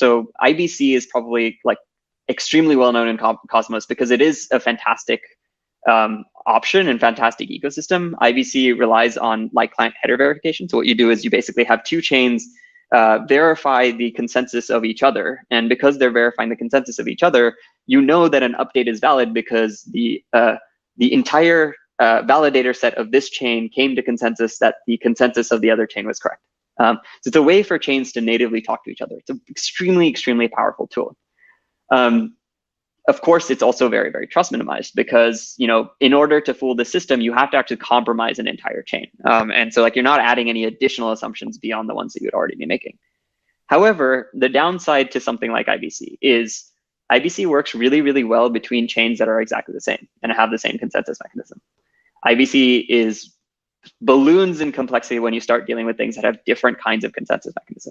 So IBC is probably like extremely well known in Cosmos because it is a fantastic um, option and fantastic ecosystem. IBC relies on like client header verification. So what you do is you basically have two chains uh, verify the consensus of each other. And because they're verifying the consensus of each other, you know that an update is valid because the uh, the entire uh, validator set of this chain came to consensus that the consensus of the other chain was correct. Um, so it's a way for chains to natively talk to each other. It's an extremely, extremely powerful tool. Um, of course, it's also very, very trust minimized because, you know, in order to fool the system, you have to actually compromise an entire chain. Um, and so like you're not adding any additional assumptions beyond the ones that you would already be making. However, the downside to something like IBC is IBC works really, really well between chains that are exactly the same and have the same consensus mechanism. IBC is balloons in complexity when you start dealing with things that have different kinds of consensus mechanisms.